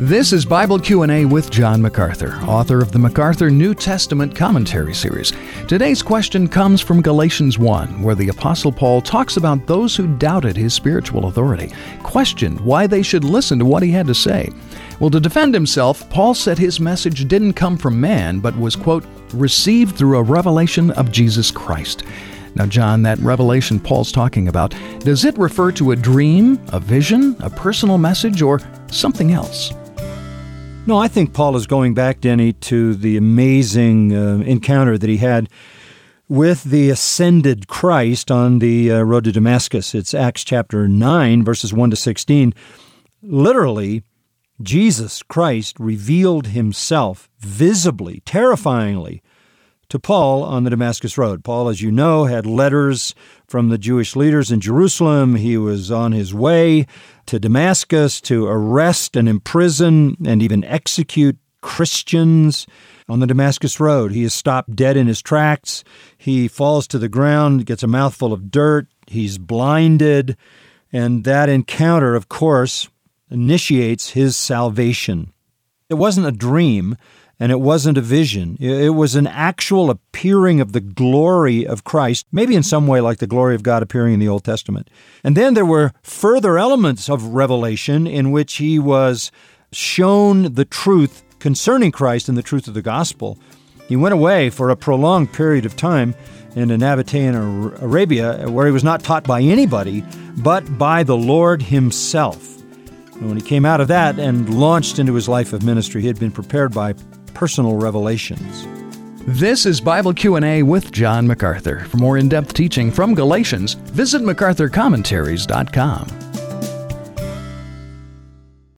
This is Bible Q&A with John MacArthur, author of the MacArthur New Testament Commentary series. Today's question comes from Galatians 1, where the apostle Paul talks about those who doubted his spiritual authority, questioned why they should listen to what he had to say. Well, to defend himself, Paul said his message didn't come from man, but was quote received through a revelation of Jesus Christ. Now, John, that revelation Paul's talking about, does it refer to a dream, a vision, a personal message, or something else? No, I think Paul is going back, Denny, to the amazing uh, encounter that he had with the ascended Christ on the uh, road to Damascus. It's Acts chapter 9, verses 1 to 16. Literally, Jesus Christ revealed himself visibly, terrifyingly, to Paul on the Damascus Road. Paul, as you know, had letters from the Jewish leaders in Jerusalem. He was on his way to Damascus to arrest and imprison and even execute Christians on the Damascus Road. He is stopped dead in his tracks. He falls to the ground, gets a mouthful of dirt. He's blinded. And that encounter, of course, initiates his salvation. It wasn't a dream and it wasn't a vision. It was an actual appearing of the glory of Christ, maybe in some way like the glory of God appearing in the Old Testament. And then there were further elements of revelation in which he was shown the truth concerning Christ and the truth of the gospel. He went away for a prolonged period of time in Nabatean Arabia where he was not taught by anybody but by the Lord himself. And when he came out of that and launched into his life of ministry, he had been prepared by personal revelations. This is Bible Q&A with John MacArthur. For more in-depth teaching from Galatians, visit macarthurcommentaries.com.